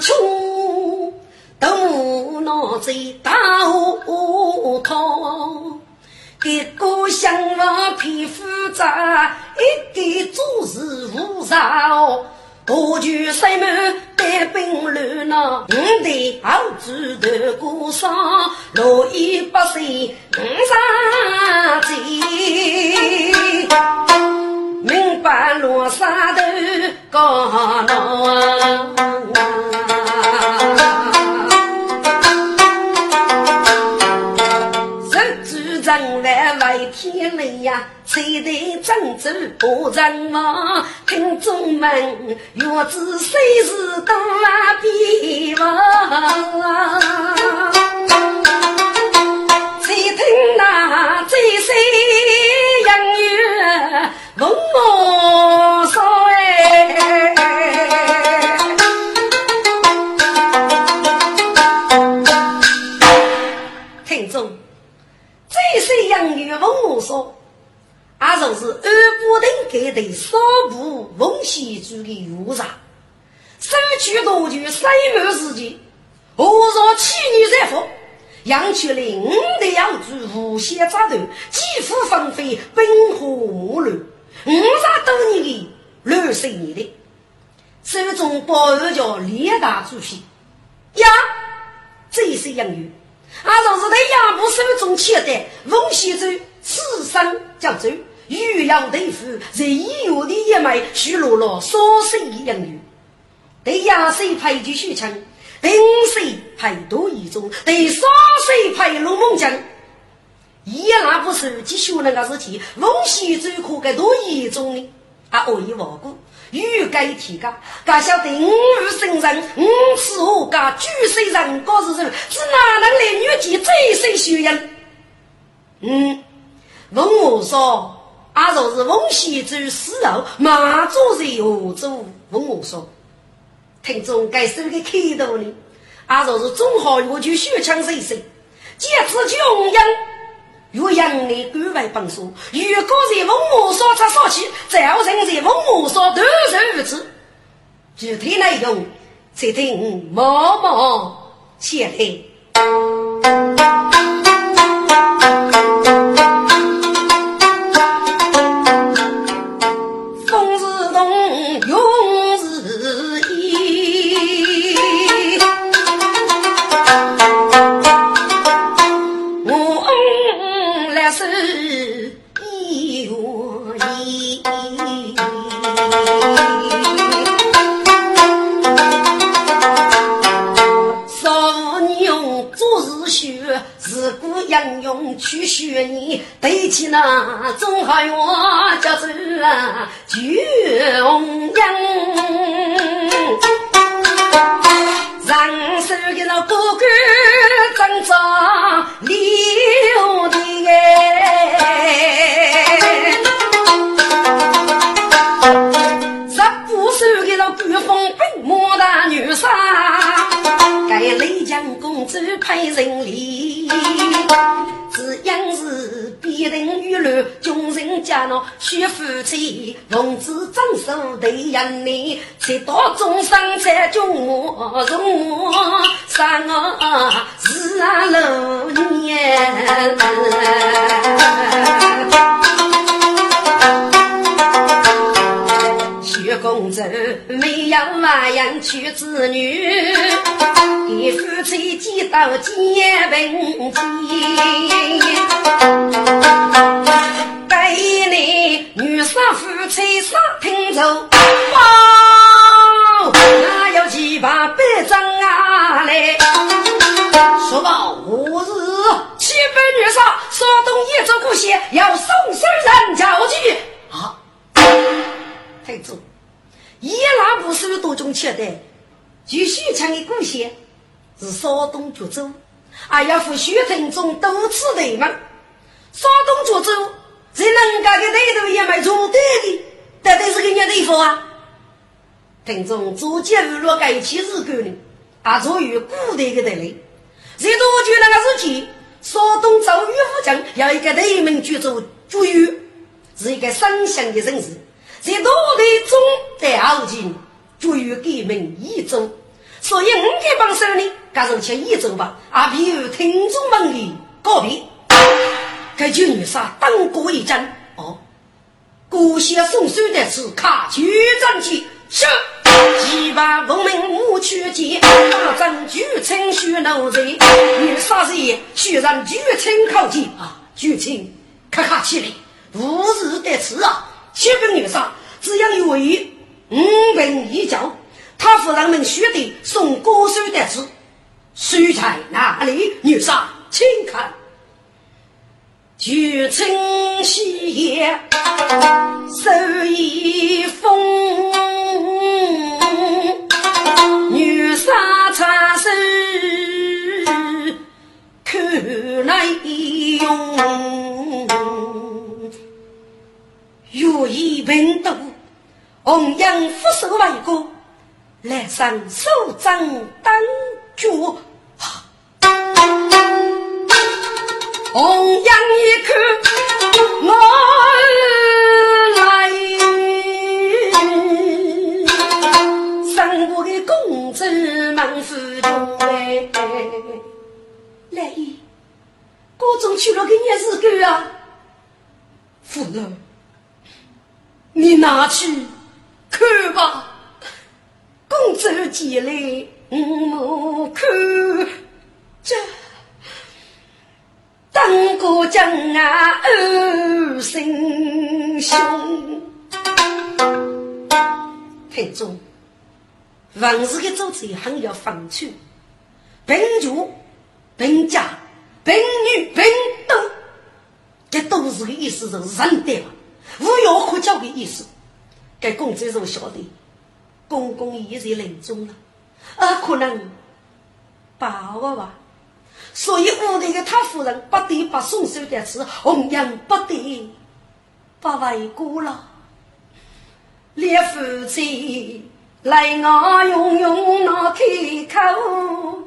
出，都拿在大河头。一个相貌皮肤杂，一点做事无少。我就塞满带兵乱呐，五代好子头过上，六一八岁五杀贼，白罗沙头高人主张来为天雷呀，谁得郑州不人亡？听众们，若知谁是多比王？谁听那这些洋乐问我说哎？听众。这些洋语问我说，阿就是二不等给的少部文献主的유사收取多具塞满时间，何若妻女在夫，养出来五的养猪无限扎头，几乎芳菲，奔火马乱，五十多年的六十年的，手中包着叫列大主席呀，这些洋语。俺就是在亚布手中签的文献州此生江州御阳对付在医院的一枚许落了所剩的洋语，对亚水派就许强，对五水派多一中，对三水派龙猛将。一那不是继续那个事情，文献州可该多一种呢？啊，我一望过。欲盖提高，敢晓得五日生人，五次何家举世人，高是人，是哪能来女妓最生修养？嗯，问我说，俺就是问西周死后，马祖是何主？问我说，听众该是个开头呢？俺就是中华我就血枪谁谁，借此穷养。岳阳的官位本书，如果在文武所出所去，只要人在文武所都是如此。具体内容，且听某某写来。穷人。让手给那哥哥挣扎留的哎，十五岁给那官风兵莫大女杀，该雷江公主派人礼，只因是一定舆论，众人家那许夫妻，奉旨长寿对人你，直到终生才君我容我三啊是啊老年。薛公主没有娃养娶子女，给夫妻几道结婚期。百年女杀夫妻杀听奏，哇，哪有几把百丈啊来？说吧，我是七百女杀，说动一州故县，要送生人教去啊。太子，一拉不收手中吃的，据许昌的故乡是山东衢州，还要赴许城中多次对门。山东衢州在人家的内头也没做对的，到底是个咩地方啊？听众逐渐娱乐改起日干呢，还属于古代的地理。在多久那个时期，山东周玉府城有一个内门居住朱玉，是一个省乡的人士。在多代中在后期，朱玉改名益州，所以我这帮手呢，加入去益州吧，啊，比如听众们的告别。该就女杀当过一战哦，古先送书的是卡举战旗，是。几把文明武曲剑，大战巨青血怒贼，女杀谁？血染巨青靠近啊！巨青咔咔起来，无日得此啊！七分女杀，只要有一五分一交，他夫人们学的送歌手的词，书在哪里？女杀，请看。巨青夕夜，手一封。女杀插手，看来用。若意平度，红颜俯首为歌，来生手掌当脚。红颜一看，我。来意，各种去了个也是狗啊！夫人，你拿去看吧。公主进来，我看这当过将啊，二心胸。太宗，王氏的主子很有风趣。平主、平家、平女、平斗，这都是个意思，是人对了，无药可救的意思。该公子是晓得，公公已在临终了，而可能把握吧。所以屋里的他夫人不得把送手的是，红颜不得把外过了，连夫妻来我用用那开口。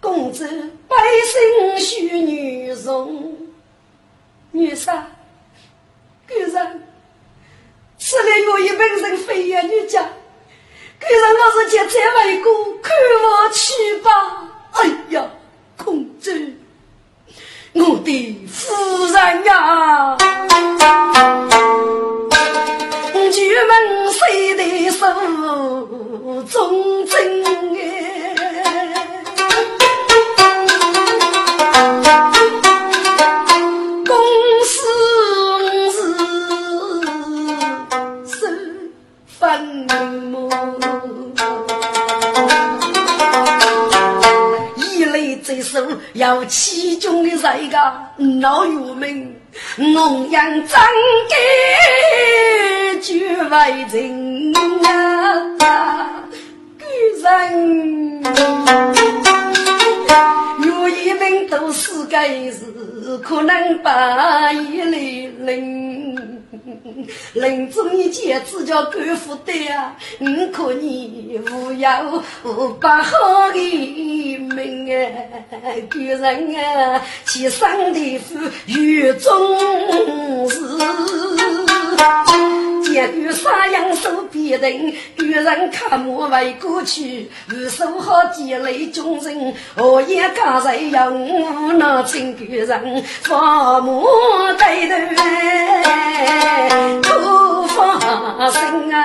公子百姓许女容，女杀，个人此来我一本人飞呀女家，个人我是见在外公，看我去吧。哎呀，公子，我的夫人呀，举门谁的手中针哎。要其中的这个老友们，龙阳张给绝为人啊，个人，有一门都是该是可能把一类人。林中一见，只叫官府的啊！你可你无有不好的命啊！个人啊，其生的福有终事。见于沙样手别人，个人看我为过去，无数好积累军人，我也家人要我那亲个人，父母对头。不放心啊！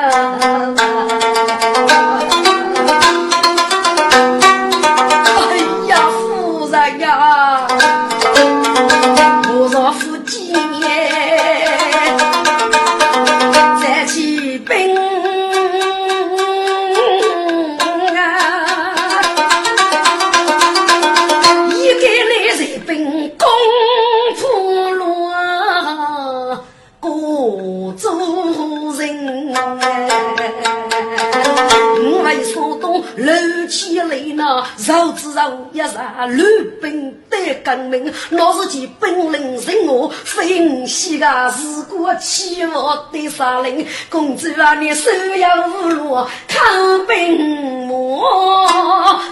上一杀吕兵得革命，那是其本领人我非西个是过欺负的杀人。公主啊，你手要无路抗兵魔，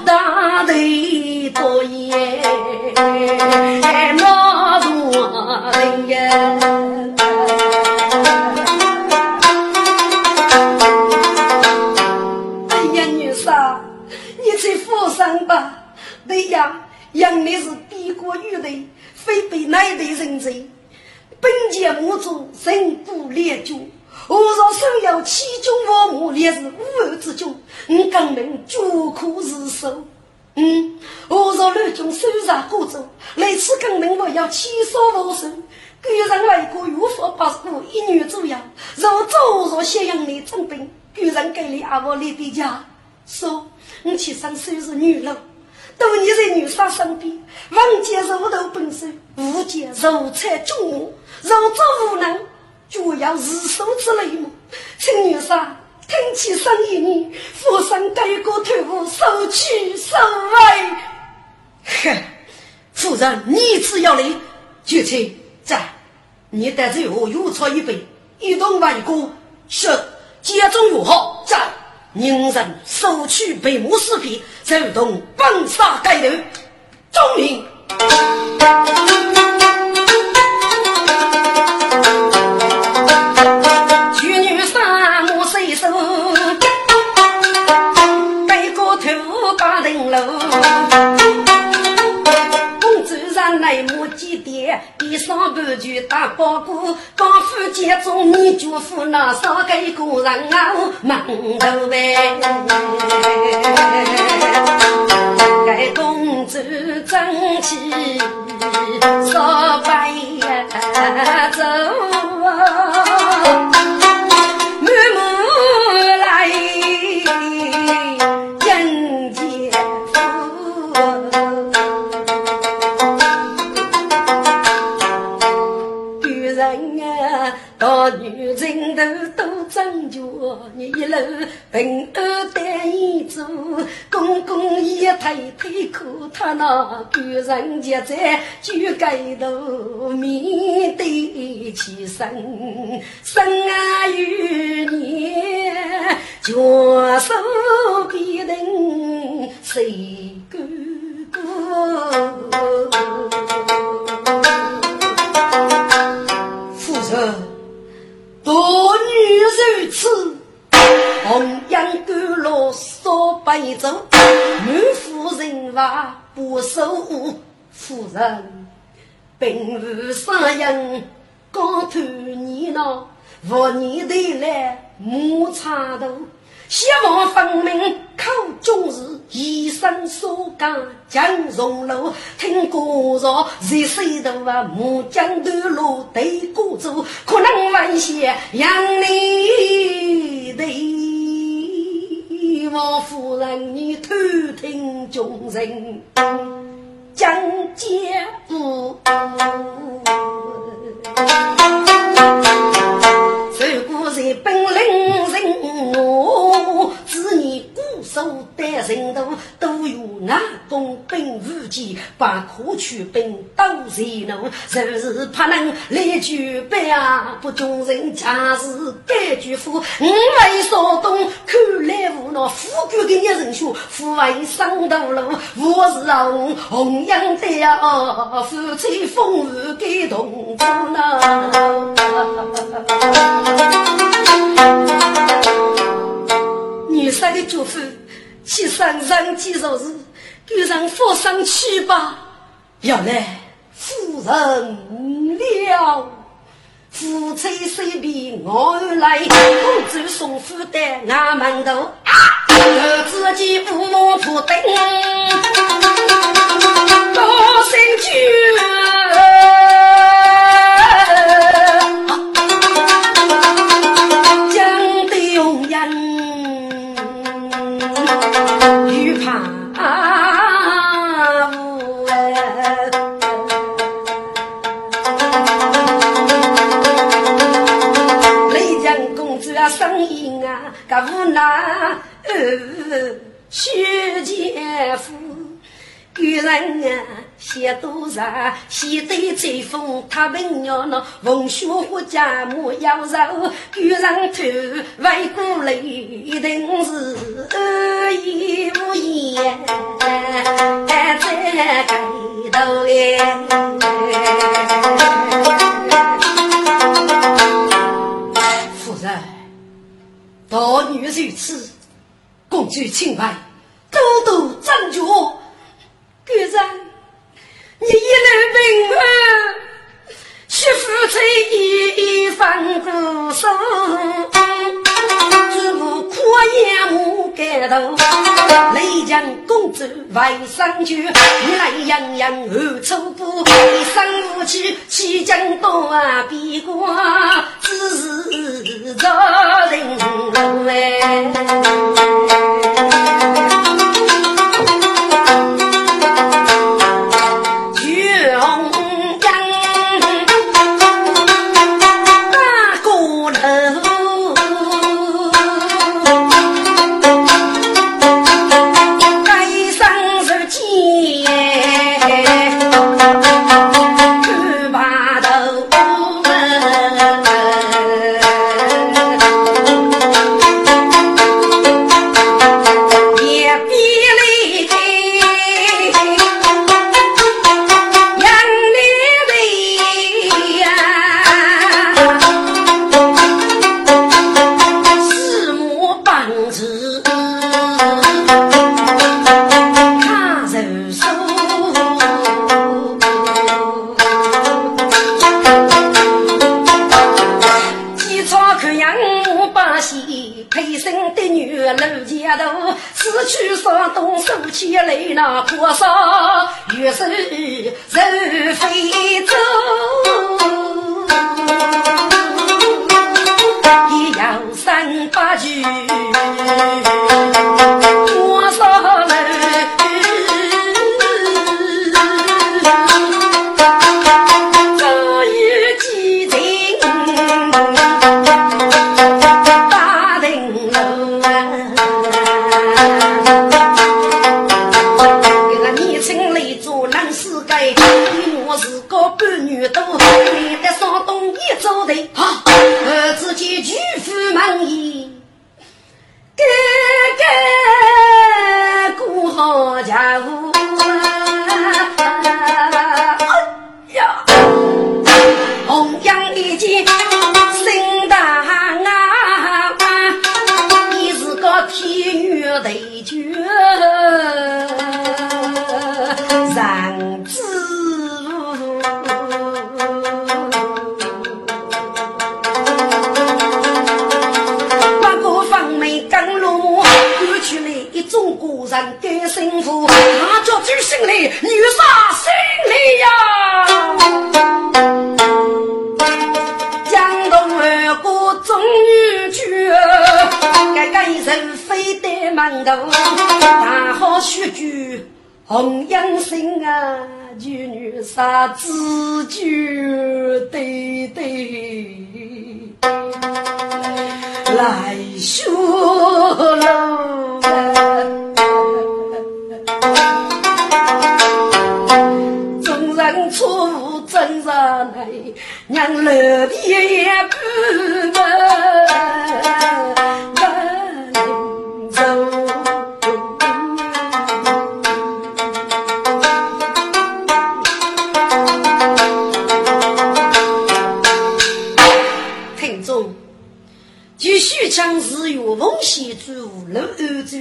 大头多言那多人呀。上吧，对呀，养的是帝国女的，非被哪的人贼。本节母主人不列举，我若手要七军万母，也是无二之军。你根本绝可自首。嗯，我若乱军手杀过州，来此根本我要起杀无数。个人来过无法把过一女左右，若走若咸阳的征兵，个人给你阿婆立的家说。你去上虽是女人，都你在女杀身边，王见肉头本身，误见肉菜中我，肉做无能，就要日收之类么？请女杀听起声音，你俯身改过头，收取收尾。哼，夫人，你只要来，就请在，你带着我又错一杯，一同外过，是接中如何？在。宁人收取北母尸皮，走动奔杀街头，中平。一上半句大包谷，刚夫见中你就夫那少给个人啊，忙头喂。该公主争气，少白走。都争着，你一路平安带一走，公公也太太苦，他那个人家在就该头面对起身，生啊有年，脚手必定谁哥哥。夫人。多女如此，红颜甘露少白昼，满夫人话不守。夫人并无三人，高头你那无你的来木插头。希望分明口中是一生所讲江荣路，听歌说热水头啊，木匠的路对歌走，可能问些杨丽的王夫人，你偷听众人讲解不？把可取兵都惹怒。若是怕能来举兵啊，不中人家是该举夫。五位少东看来无那富贵的一人兄，富为上大路，我是红红阳的呀，夫妻风雨感动不能。女婿的祝福，去山上几日日，赶上佛上去吧。要来夫人了，夫妻随便我来，公主送福到俺门头，儿自己父母不等，高声叫。个无奈，薛姐夫，女人啊，写多少？写对吹风，他问要那文学或家母要肉，女人头外过来，一定是恶意无言在开头哎。大女如此，公主清白，多多斟酌。夫人，你一路平安，媳妇在一方孤身，祖母苦言无盖头，雷将公主外上去，你来洋洋后出步，一身武器西江多啊，比过只是造人哎。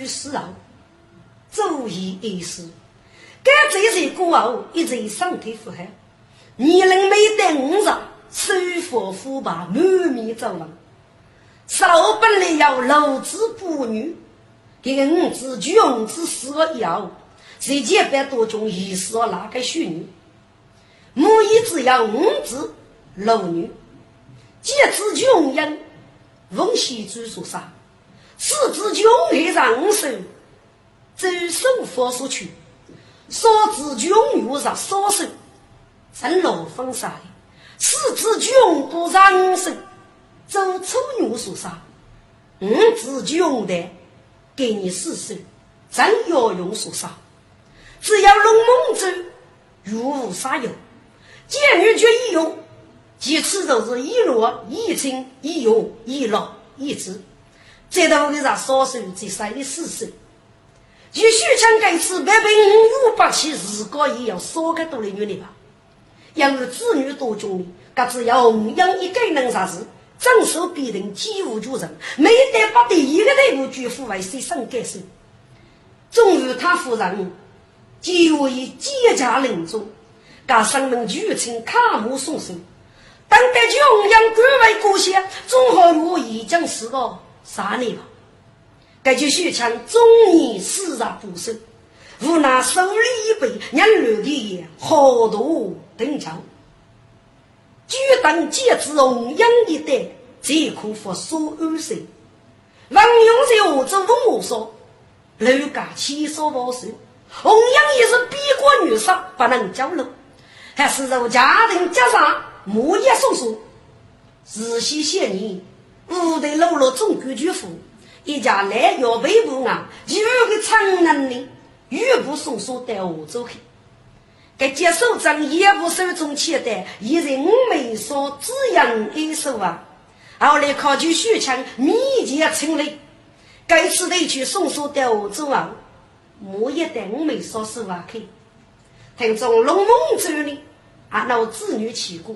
死后，足以一时。该这些过后，一直上天福海，年龄没得五十，手扶虎把满面走廊。十六本来要六子不女，给五子穷子死了以后，谁千百多种遗失了哪个妇女？母一只要五子六女，皆子穷人。奉献主所杀，四子穷黑上手，走手佛所取；少子穷又上少手，成罗封杀的；四子穷不上手，走丑牛所杀；五子穷的给你四手，张耀勇所杀；只要龙梦走如无杀有，见女绝一用，其次就是一落一清一勇一老一知。再到给他少手这三的四手，就许强该次百分五百起，自个也要少个多的女的吧。养育子女多重的，各自要弘扬一个能啥事，长寿必定几无绝人，没得把第一个队伍举夫为谁上改手。终于他夫人，几乎以结家临终，噶上门举亲卡木送送，当得穷养官为国相，总好如意将是个啥年吧？该就许强中年死而不生，无奈手里一杯娘留的好多等长，举当戒指弘扬一代，最可服所有生。王永在欧洲问我说。楼家七所保守，弘扬也是逼过女杀，不能交流，还是由家庭加上木叶叔叔。日西县里五代老老总管举夫，一家来要北部啊，有个长男的，玉不送书带我走去。该接手长也不手中切的，一人没说只养一手啊。后来考取许强密切成立。该次得去送书到欧洲啊，莫一带我没说实话去。听从龙凤州里，俺老子女去过，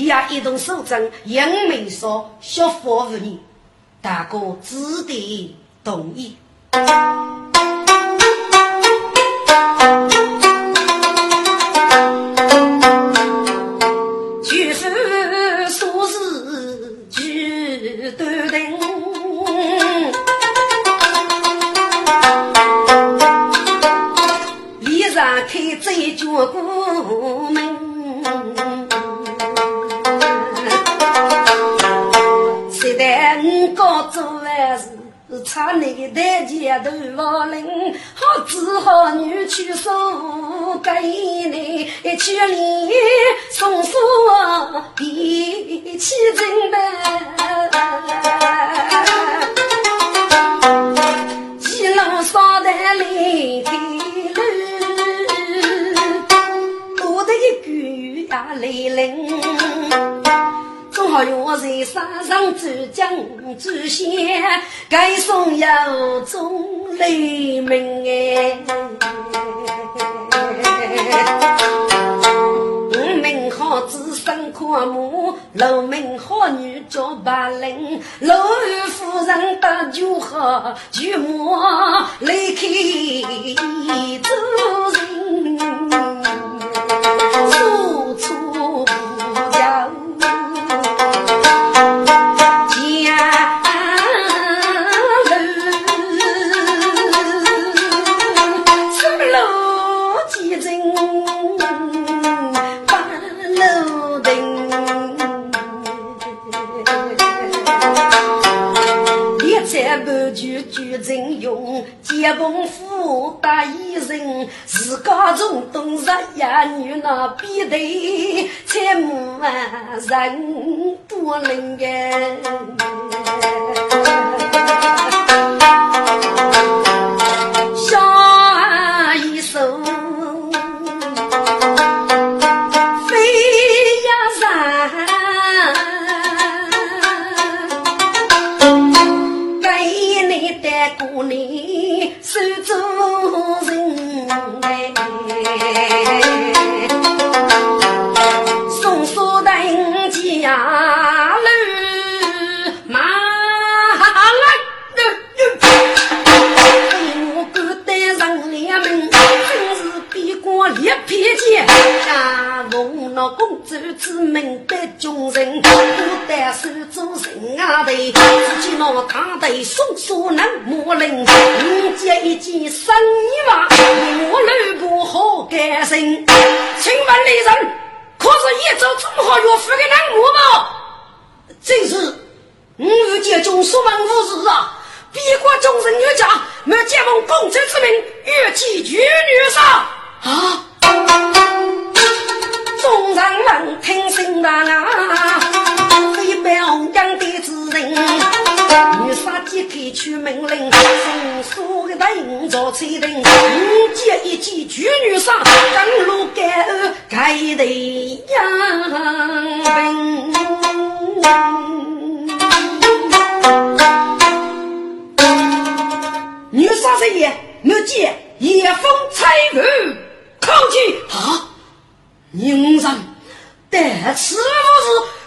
给俺一动手掌，ยัง没说小服务你，大哥只得同意。差那个大姐头发灵，好子好女去送给你，去里送书比起真白，好我在山上走江走险，该送有种雷鸣哎。五名好子生阔母，六名好女叫八零，六位夫人打酒喝，举目来看之人。女杀鸡腿取命令，送书的人着老崔人，五姐一骑巨女上，刚路盖儿盖得扬女杀神爷，我见夜风彩雾，靠近啊！宁人，但此不是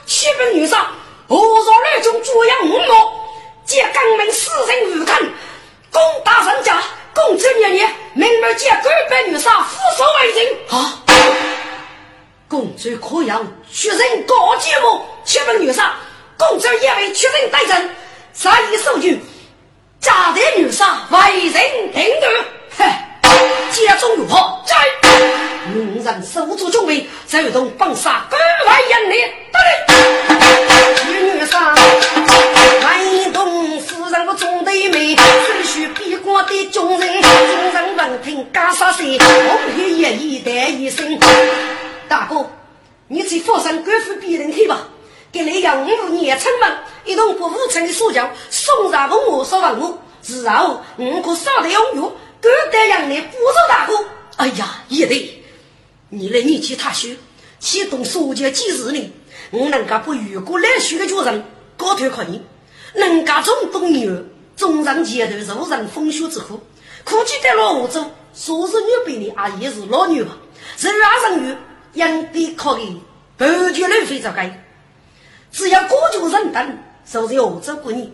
七本女杀，何若那种猪样五毛？借刚门死人无干，攻打人家，公子爷爷，明日借官本女杀，俯首为人啊！公子可要确认高阶目，七本女杀，公子也为确认待人，杀一数据。家的女杀为人定夺，嘿，家中有何在？女人守住中位，走动放杀，格外严厉。得令，女杀外动夫人的中对妹，只需闭关的众人，众人闻听嘎杀声，红黑夜一带一声。大哥，你去佛山官府别人去吧。给那样五年成们一同过五层的书教，送上文武说文武，日后五可少的拥有，各得让你不受大哥。哎呀，也对，你的年纪太小，启动书教几十年，我能够不遇过来学的主人，高头可以，能够中东牛，中上前头受人风雪之苦，估计在老湖州，说是女辈的阿姨是老女吧，是二人女，养的可以，不就能飞着该。只要各族人等，就是欧洲过年。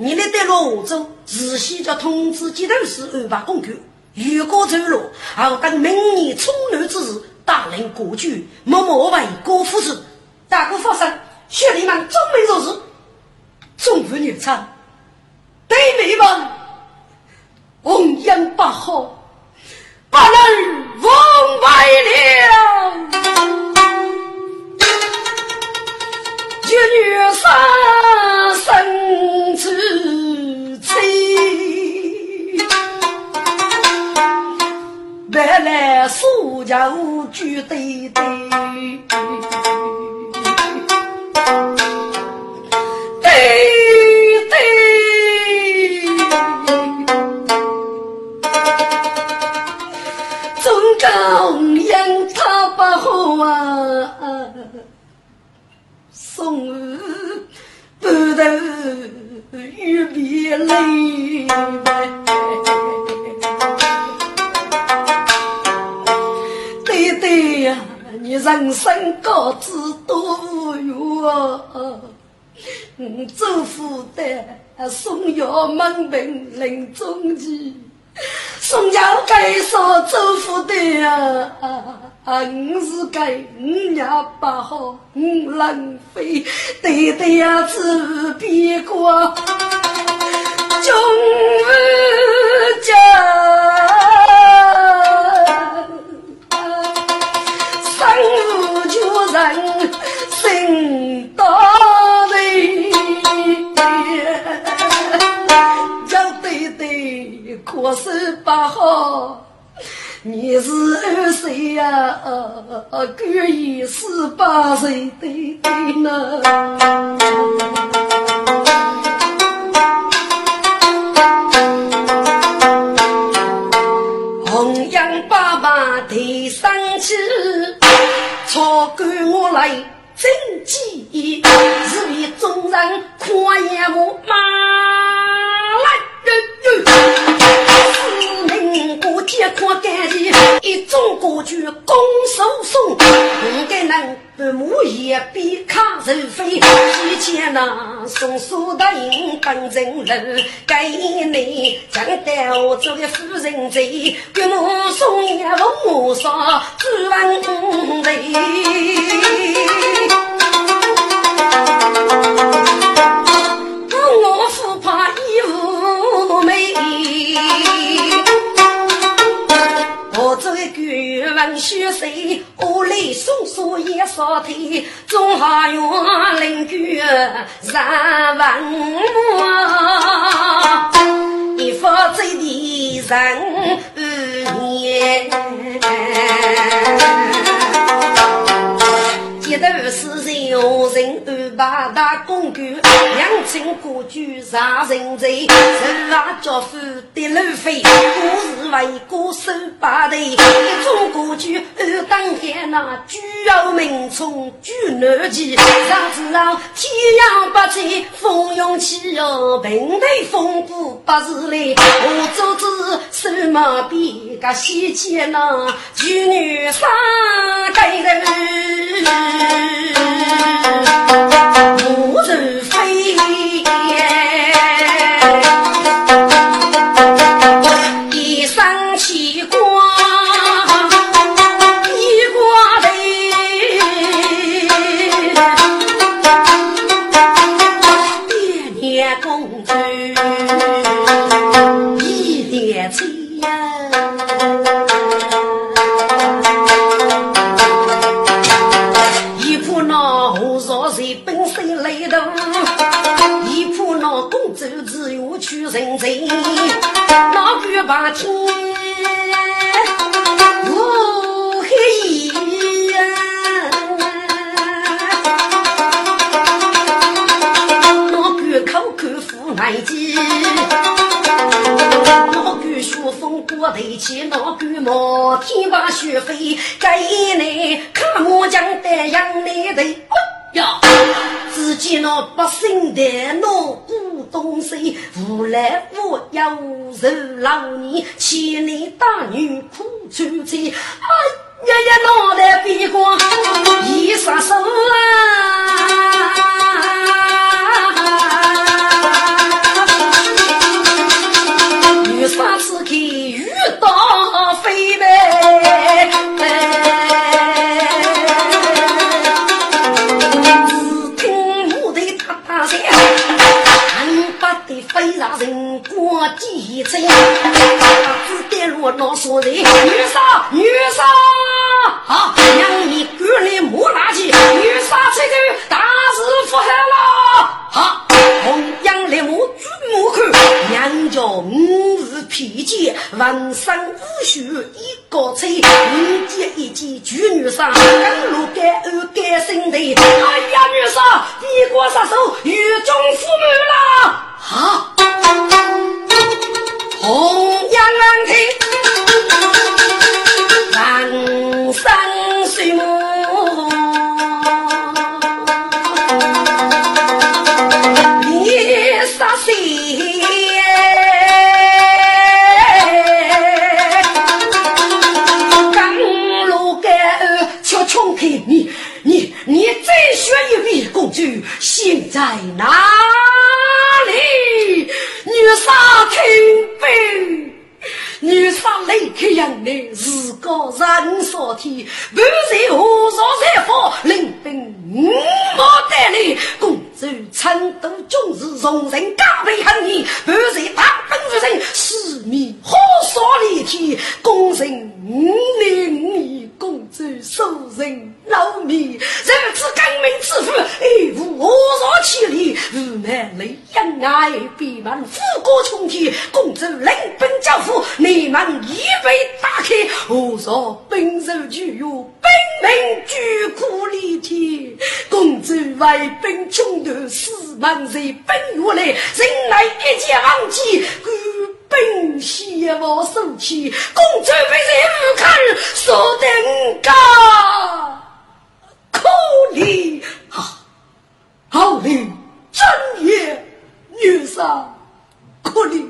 你来得了欧洲，自先叫通知街头市安排公局。如果走路，好等明年春暖之日，大人过去，默默为国夫子。大哥放心，兄弟们准备做事，中午女餐，对妹们，红颜八好，不能枉败了。绝女杀白来苏家无惧对对，对对，总讲养他不好啊。送儿不得欲别泪，人生高知多无缘啊！祖父的送药门病临终期，送药该说祖父的呀。啊！我是该五娘八好，五浪费，对对呀，只别过中午家，大累，要对对，可是不好。你是二岁呀，哥已十八岁，对对呢。红阳爸爸提上去，草根我来真急，是为众人夸眼目马铁矿干地，一种歌剧拱手送，应该能不木也比卡人飞。以前那送书的人本人路，该你将带我做的夫人贼，给我送一封我说只问泪。须谁？我来送书也少听。中华园邻居人文墨，一副嘴的人烟。街头是人有人安排大公举，两亲过举杀人贼，十万教夫的路费，我是为国守八队，一种过举二当天那举有名从举南极，上知道天阳八千，风涌起哟，平地风骨八十里，我做子手马鞭个西迁那举女三给人。无人飞，百姓的那股。东西无来无忧受老年，千里大女苦出车，哎呀呀脑袋别光一撒手啊！几层，子跌落老熟人，女杀女杀，好，让你赶来莫拉去，女杀出去，大事不好了，好，红杨烈马追马看，娘家五日披肩，浑身无须一个吹，一见一见举女杀，刚路该二该身的，哎呀女杀，一国杀手与为兵穷途，四门在奔月来，人来一见忘记。本希望收起，公主被人误看，说得个可怜啊！好令真也女杀，可怜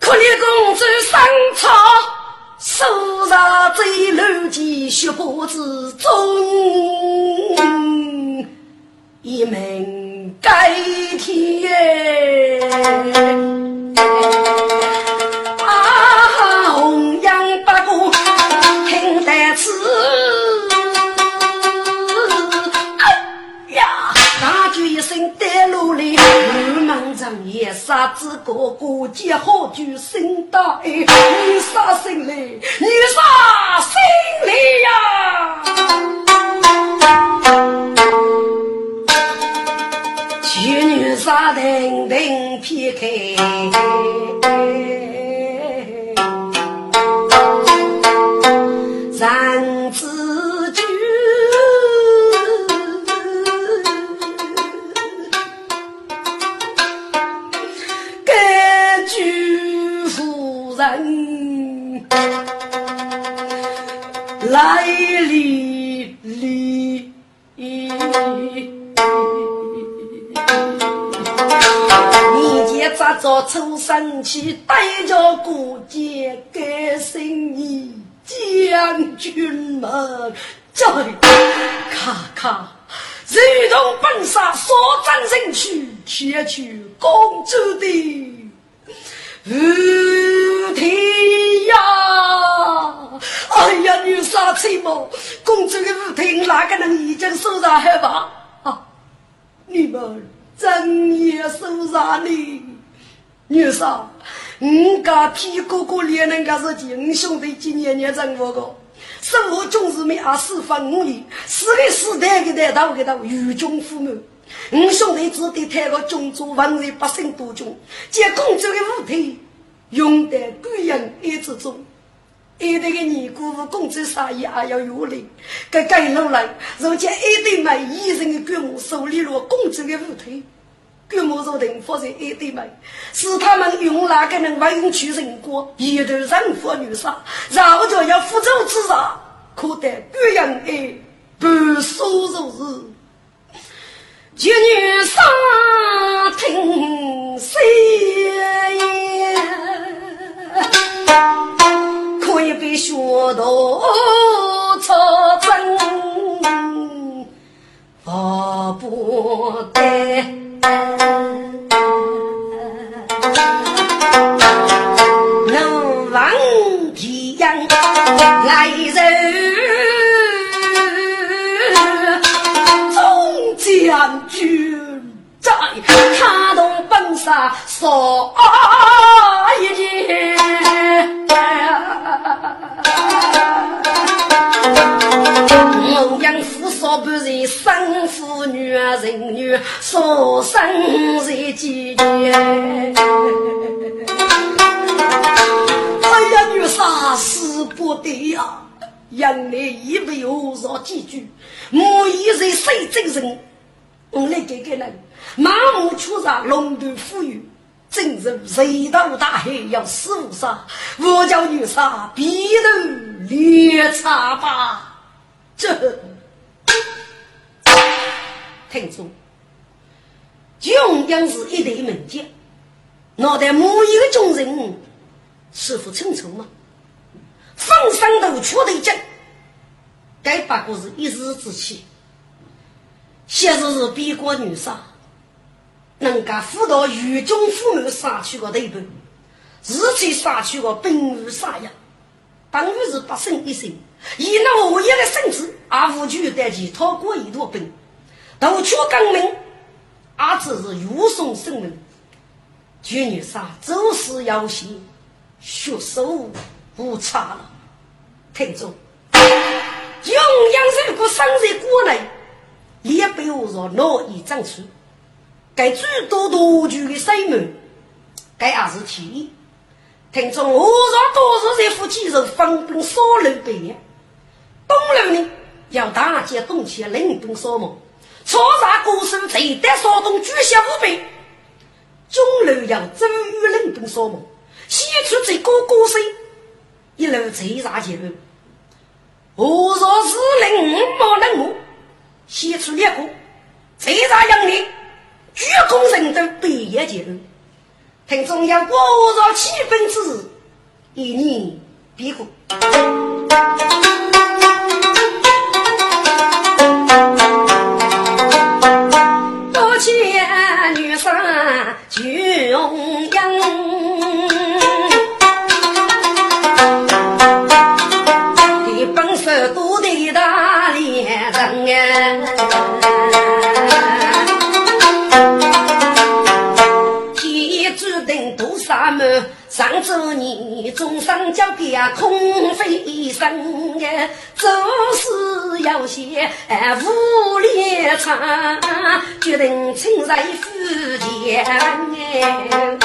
可怜公主生草，手上最流几血波之中，一门改天。啊，红阳八哥听得此，哎呀，大叫一声带路里，满忙长夜杀子哥哥接好酒声大爱，女杀心里，女杀心里呀。开，去，带着过节给生意，将军们在咔咔，如同奔杀所战人去，切去公主的五天呀！哎呀，女杀妻母，公主的舞台哪个能已经收上害怕？啊，你们真也收上呢？女杀，你家皮哥哥连人家是英雄的几年年征服过，生活总是没二十分五里，死的死，代的代，到给到与众父母。五兄弟只得抬个种族，万人百姓多穷，见公主的舞台，用得贵人一之中。一对个尼姑和公主杀也还要有力，该赶路来，如今一对妹一人的规模手里落公主的舞台，规模若定发在一对门，是他们用哪个人委屈人过，一头人妇女杀，然后就要复仇自杀，可得贵人的，不收如日。绝女杀听谁可以被学到错真，我不得。我望天来人。将军在他东本杀杀人女，所生在几年？哎呀，女杀死不得呀！杨来一为何说几句？我一人谁真人？我来给个人，盲目出杀，龙头虎羽，真人谁到大海要死无杀，我叫女杀，必头猎叉吧！这听住，中央是一对门将，脑袋某一个中人，是否清楚吗？放山头出头将，该不过是一时之气。现实是边关女杀，能够辅导狱中父母杀去个对半，日前杀去个兵无杀呀，等于是不胜一胜。以那我一个甚至阿无惧带其逃过一路兵，夺取革命，阿只是欲送生命。绝女杀走势要险，血手无差了。听众，永阳如果生在国内。也被我说难以争取，该诸多多具的生命，该也是体力。听众，我让多少在夫妻肉分兵杀戮百年，东路呢要大街动起领兵扫墓，超杀国手贼得骚动举下五百，中楼要周瑜领兵扫墓，西出这个歌声一路贼杀前路，我若是领毛能木。先出列国，再杀杨烈，举功人都毕业前路。听中央国若起分之，一年必过。中央。上周年终生交给空飞生哎，做事要先无脸长，决定亲在福田哎。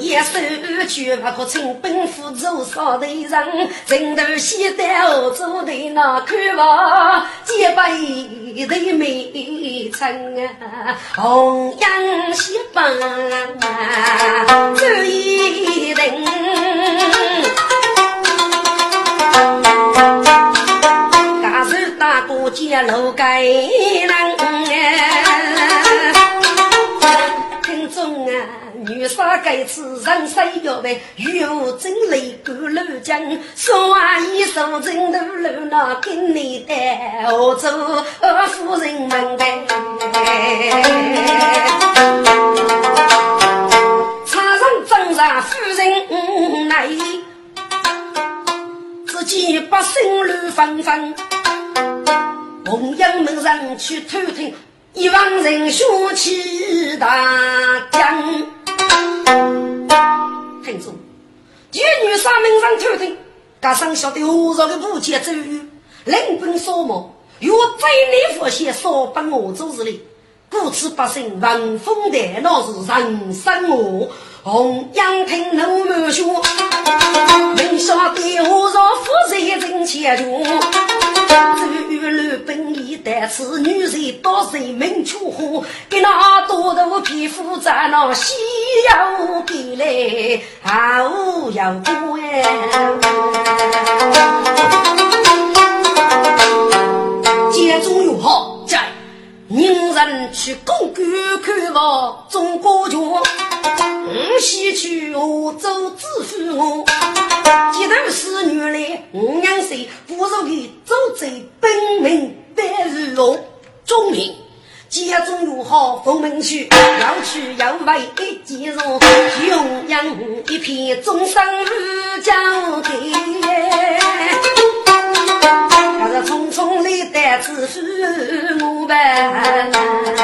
一手举不可称奔赴走少的人，枕头西单做的那看吧，几百的美称啊，红颜西帮这一人，大手大哥接楼盖人。女杀该次人生要为玉无真泪过楼江，双衣手枕头楼那跟你带，何走夫人门外，茶上斟茶夫人来，自己把心乱纷纷，红阳门上去偷听。一帮人雄起大江，听住，这女杀门上偷听，加上晓得何少的武器走语，人本扫毛，若在内发现少帮我做事哩，故此百姓闻风的那是人生我。红阳听怒满胸，没晓得何少夫人真切走路本意带刺，女人多是门出户，给那多头皮肤在那西游边来，好要关。家宁人去公馆看望中国桥，我西去欧洲支付我。街头是女来五娘婿，不如给走在本门白日龙。中平家中有好封门去，要去要买一件肉，永养一片终生如交给。只是我们。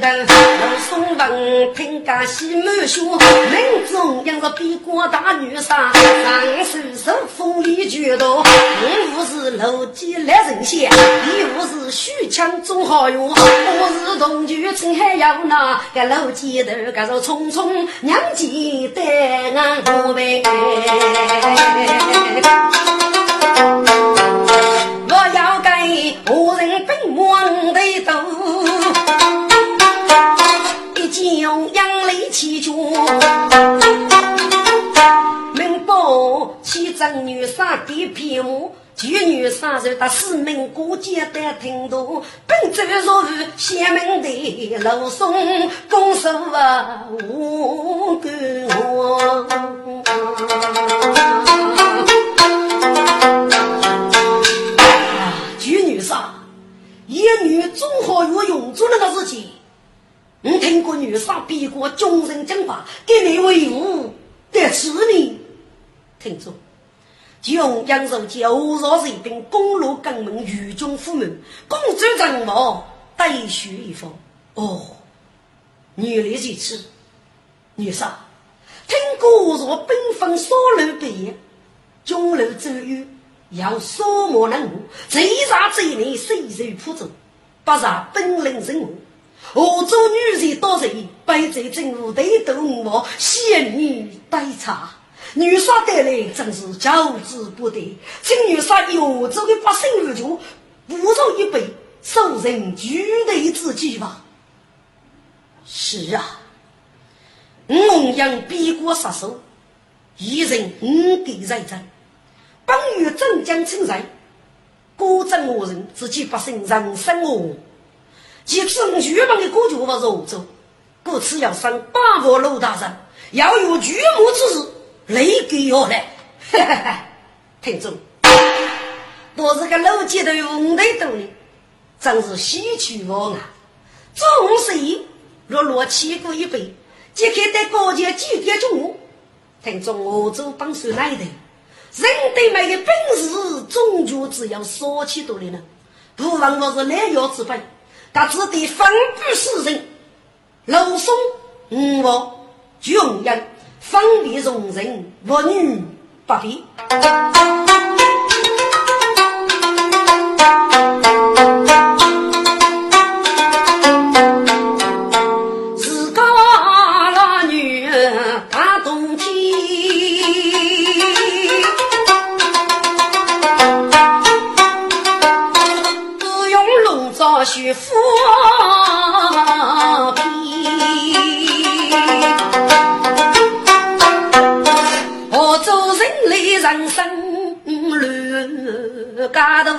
头，露松纹听家戏满血，门中央是比过大女杀，上手手风雨绝刀，一无是露街来人仙，一无是虚枪中好用，我是同居青海要那个露街头，可是匆匆娘记得俺不呗。起脚，明报起征女杀的皮毛，旧女杀受到四门过节的听度，本州若是县门的老松，公守啊无干我。一女综合有用做那个事情，你听过女杀比过众人讲话，给你为伍得吃你。听住，穷阳受饥，偶若士兵攻入根门，与军赴门，公主阵亡，带血一方。哦，女力如此，女杀听过若兵分少路边，中路走远。要扫漠人物，贼杀贼内，谁受普走，不杀本领人物。欧洲女人多人，白贼政府得斗我，仙女待查。女杀得来真是教之不得，请女杀有这个百姓入球，不如一杯，受人举雷之计吧。是啊，我杨逼过杀手，一人五给在战。本与镇江称人，果真我人自己百姓人生我。其次，我全帮的国舅不入州，故此要上八宝楼大人，要有巨魔之事，雷给我来。哈哈哈！听众，都是个老街头红头多的，真是喜剧王啊！总是若落起过一杯，即刻在高阶几点钟？听众，我州帮手来的？人对没的本事，终究只要少起多的呢。不枉我是懒腰之辈，他只得分布四人。老松、五王、穷人，分别容人，妇女不必。大头，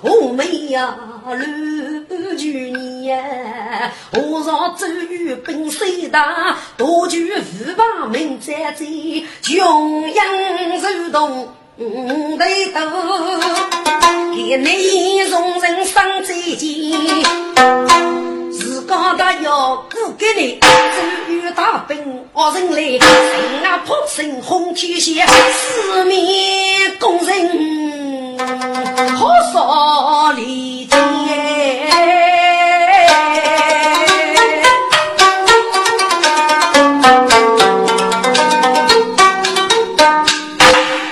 我们呀乱去年，我上周瑜兵虽大，多举五把名在在，穷阳如动对头，给你众人生再见。自家的要顾给你，周瑜大兵二人来，人啊破声轰天响，四面攻人好少离间。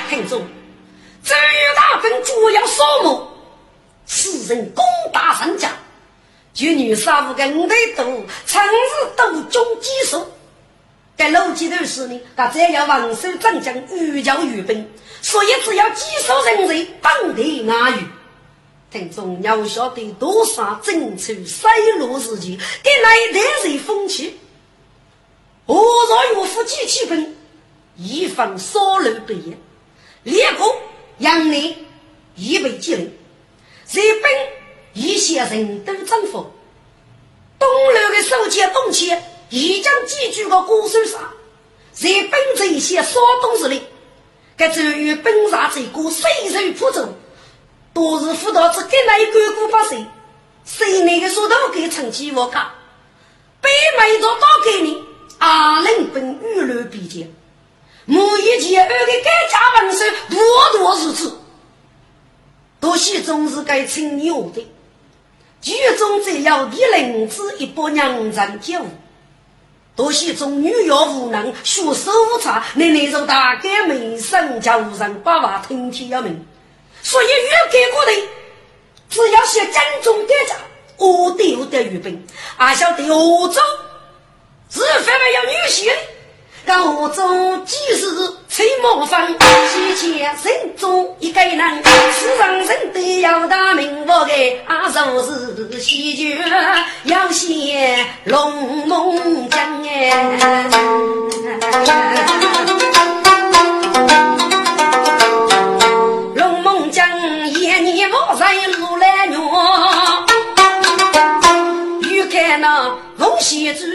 听众，周瑜大兵主要扫墓，此人攻打三家。就女杀五个五头多，城市都中几数。在老几头时呢，他只要王守长将御教御兵，所以只要几数人才当地安于。听众要晓得多少争取衰落时期，给那一代人风气？何若岳夫几气兵，以防骚乱不业，列国杨内以为吉人，日本。一些人都征服，东流的守节东迁，已将几句个固守上，在本这一些少东之内，该周瑜本杀这个水手普州，多是辅导子给那一个古百姓，谁那个说都给成绩我看，北美做大给你，阿能本玉楼比肩，每一件二个改家文书多多如此，多西总是该称牛的。剧中只有一林子一拨娘人跳舞，多些中女要无能学手茶，那那种大概门生叫人把话听天要命，所以越给过的，只要写正宗的家，我都有得预备，俺晓得欧洲是非没有女婿。高中几时吹毛风，西前人中一个人，世上人都要大名，我给阿叔是喜剧要写龙梦江哎，龙梦江一年我在路来鸟。看那凤仙珠，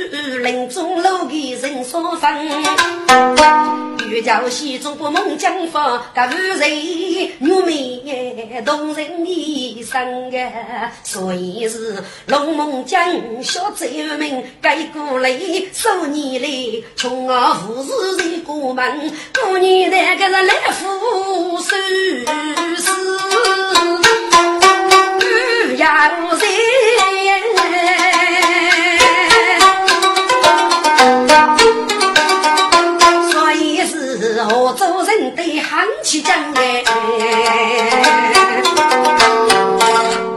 林中楼的人所分。欲叫西中不梦江发，个妇人玉眉动人一生啊！所以是龙梦江小贼名，改过来数年来，穷啊富士在过门，过年那个是来富收是要人。做人得喊起将哎，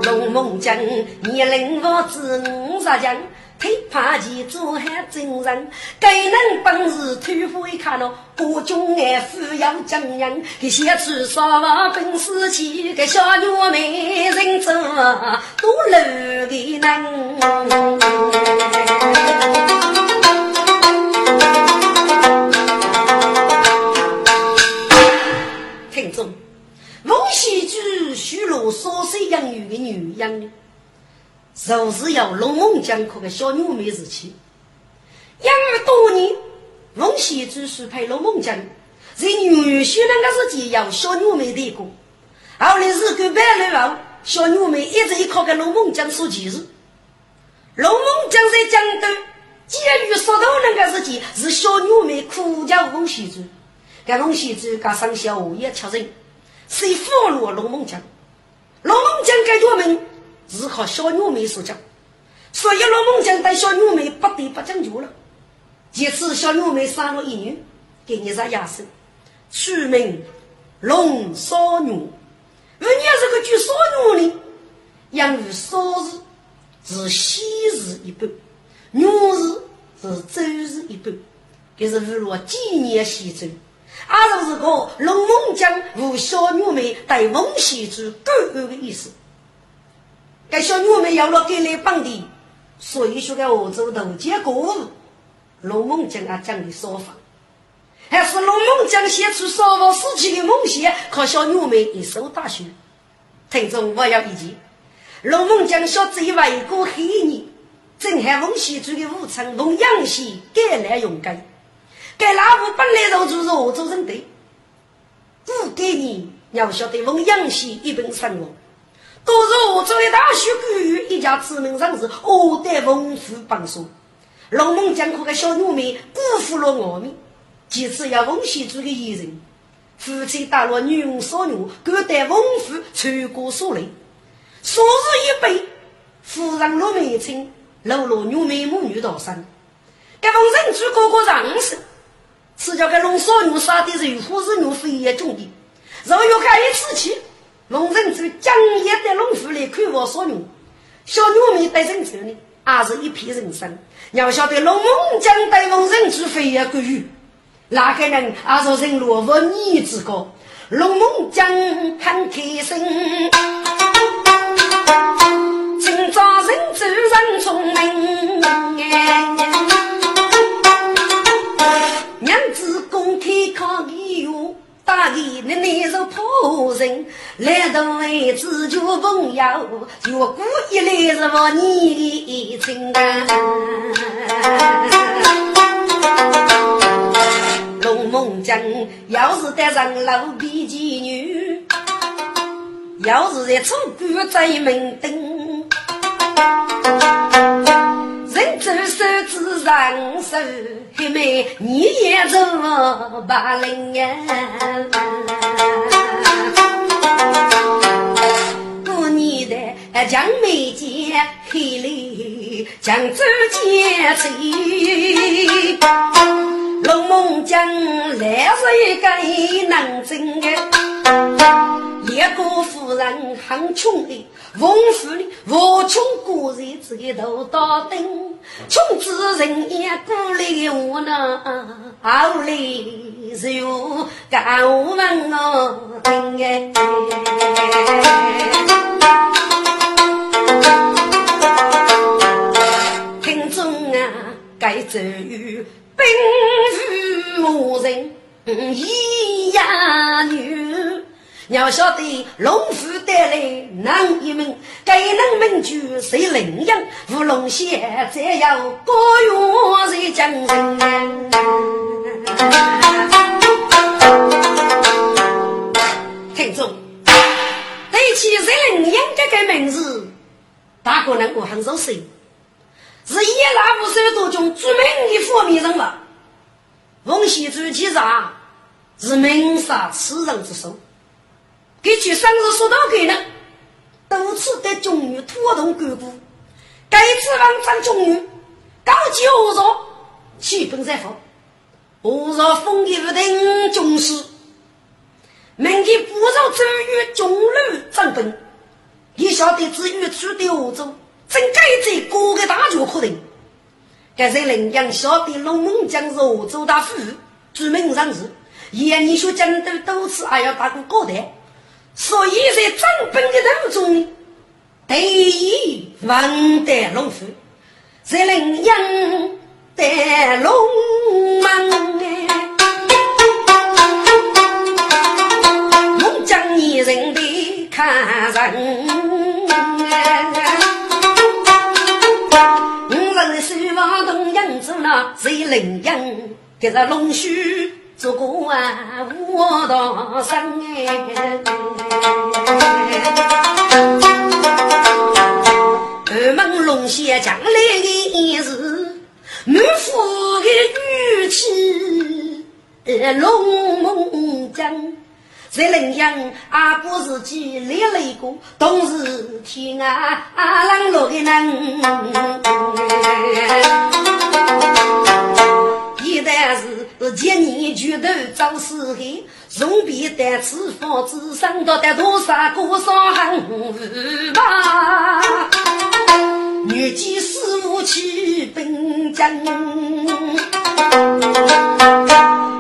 龙梦江年龄我只五十将，推怕其做还真人，该能本事推会看咯，各种爱富要将人，给写出说话本事起，给小女美人做多乐的能。许罗少岁养育的女人，就是要龙梦江口的小女妹子气。养育多年，翁喜珠是陪龙梦江，在女婿那个时间要小女妹的过。后来日过半年后，小女妹一直依靠个龙梦江说其事。龙梦江在江东监狱杀头那个时间，是小女妹苦叫翁喜珠。该龙喜珠加上小也确认，谁俘虏龙梦江？龙梦江该绝命是靠小女妹所讲，所以龙梦江对小女妹不得不讲究了。这次小女妹生了一女，给你啥压岁？取名龙少女。人家这个叫少女呢，养育少日是西日一半，女日是周日一半，这是如若纪念西周。阿就是个龙梦江和小女妹带翁喜珠勾勾的意思。该小女妹要了给来帮的，所以说个欧洲头结果，龙梦江啊讲的说法，还是龙梦江写出少妇事情的梦想，靠小女妹一手打学。听众我要一句，龙门将小贼外过黑年，正汉奉先主的武昌龙阳西改来勇敢，该老夫本来就是弱州人的，不给你要晓得龙阳西一本生活。都是我作为大学官员一家知名人士，我得文府帮手。龙门江可个小女妹辜负了我们，其次要奉先主的艺人。夫妻打了女佣少女，各得文府全国所累。数日一杯，夫人落梅青，落落女妹母女道生。该封人主哥哥让事，此叫个龙少女杀的人夫是女非也中的，若有开一次气。龙人主江夜的龙府里看我少女，小女妹带人走呢，还是一片人生。要晓得龙梦江带龙人主飞也归于。哪个人阿说人落无你之高，龙梦江很开心，来到为自救朋友，若故意来是我你的情啊。龙门江要是得上老比妓女，要是在楚国在门登。人走手指上手，黑妹你也做把人啊！江梅见黑里江州见醉，龙门江来是一个南京的。一个夫人很穷的，翁府里无穷过日子一头大灯，穷之人也过来我那后来是有干我们哦，哎，该走与奔赴人一呀女。要晓得龙虎带来男一名，该能名句谁领养？乌龙县再要高远谁将人？听众，对起谁领养这个名字，大可能我很熟悉，是叶拉部首都中著名的方面人物。奉献主其上是名杀此人之首。给去生日说到给呢，多次对中女拖动干部，该次王张中女高级何若，基本在否？何若封的不定中士，明天不若周瑜中路张本，你晓得至于出的何州，真该在各个大局可定。该在临江小的龙门江是何州大府，著名人士，言你说江都多次还要打过高台。所以在整本的当中，第一王得龙虎，在领养得龙门龙江女人的看人那在领养，给这龙须。做个啊，我道生哎，门龙仙将来的是满腹的玉气，龙门江在临阳阿不是几立了一个，同是天啊浪落的人，一旦是。是见你举头遭死黑，从别担此房子上到得多少个伤痕吧？女妓四五七本将，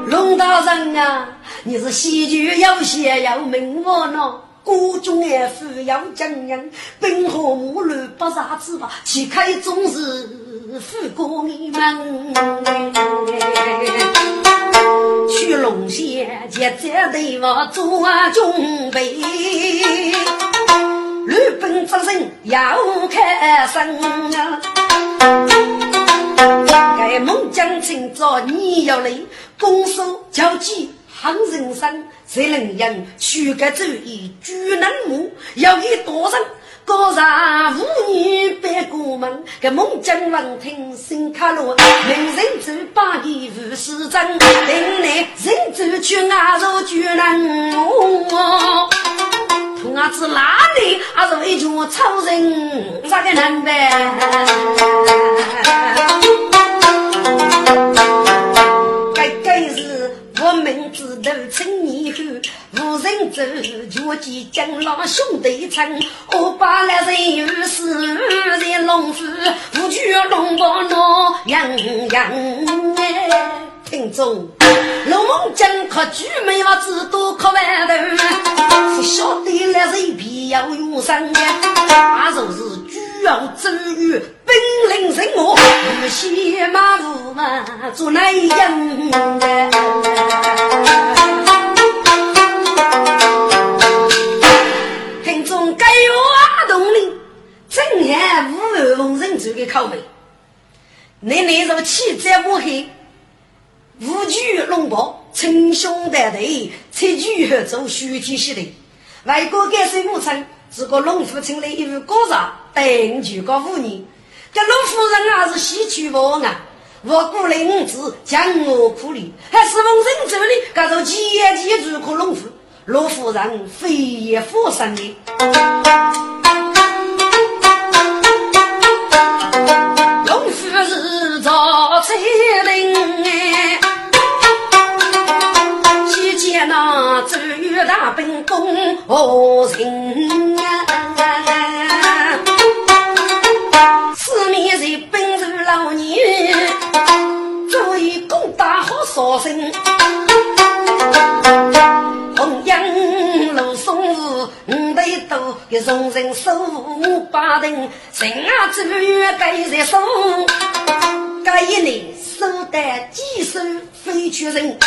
龙大人啊，你是戏剧要写要明我呢？国中爱富要江洋，本河木路不杀子吧？岂开总是。富过你们，去龙县接这对我做准备。本之人要开生啊！该孟姜清早你要来，攻守交击行人生，谁能赢？取个主意举能木，要给多人。高上妇女百过门，个孟姜王听新卡罗，名人走八里无事真，等来人走去阿若举能木。同阿子哪里？阿是为叫超人，咋个难办？该该是我名字都称你后，无人走，脚迹将老兄弟称。我把那人有事在龙府，不去龙宝闹洋洋哎。听众，龙门阵可举没要知多可万头，不晓得来人必要用生的，那就是举要周瑜兵临城我，与血马无马做内应的。听众该挖洞里，正言五二龙人族的口味，你那时候气质不黑。五举龙宝，称兄道弟，七举合奏，书体系的。外国改水母称，这个龙父请来一位高人，等就个五年。这陆夫人啊是西去王啊，我孤零子将我苦力，还是奉神州里，各种奇迹如可龙父，陆夫人非也负生的。大兵攻何人啊？四面人兵如老年，足以攻打好少人。红阳路松树五百多，一众人手五八人，人啊周瑜该在手，该一年。手带几手飞去人，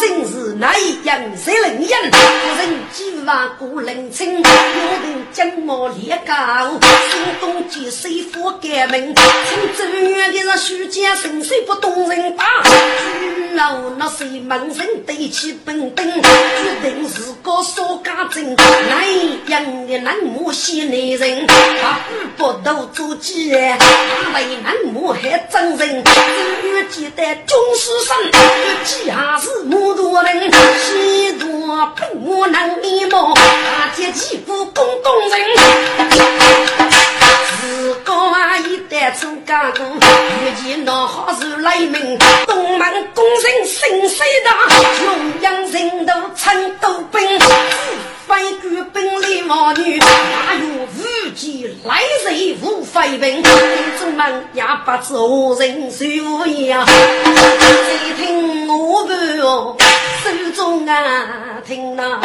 真是那一样谁能赢？夫人几万古人情，有人将毛猎高，心东几水火改名。从走远的人虚假神水不动人打，举老那谁门人对起本等，决定是个说家真。那一样的南木西内人，他不都做鸡？他为南木还真人。越记得军师生，越记还是木头人，西多不能一毛，大铁旗鼓公公人。自个啊一代出干部，遇见那好事来明，东门工人心碎大，龙阳人都成都兵。非举兵力王女，哪有武器来人无非兵？众们也不知何人受呀？谁听我伴哦，手中啊听那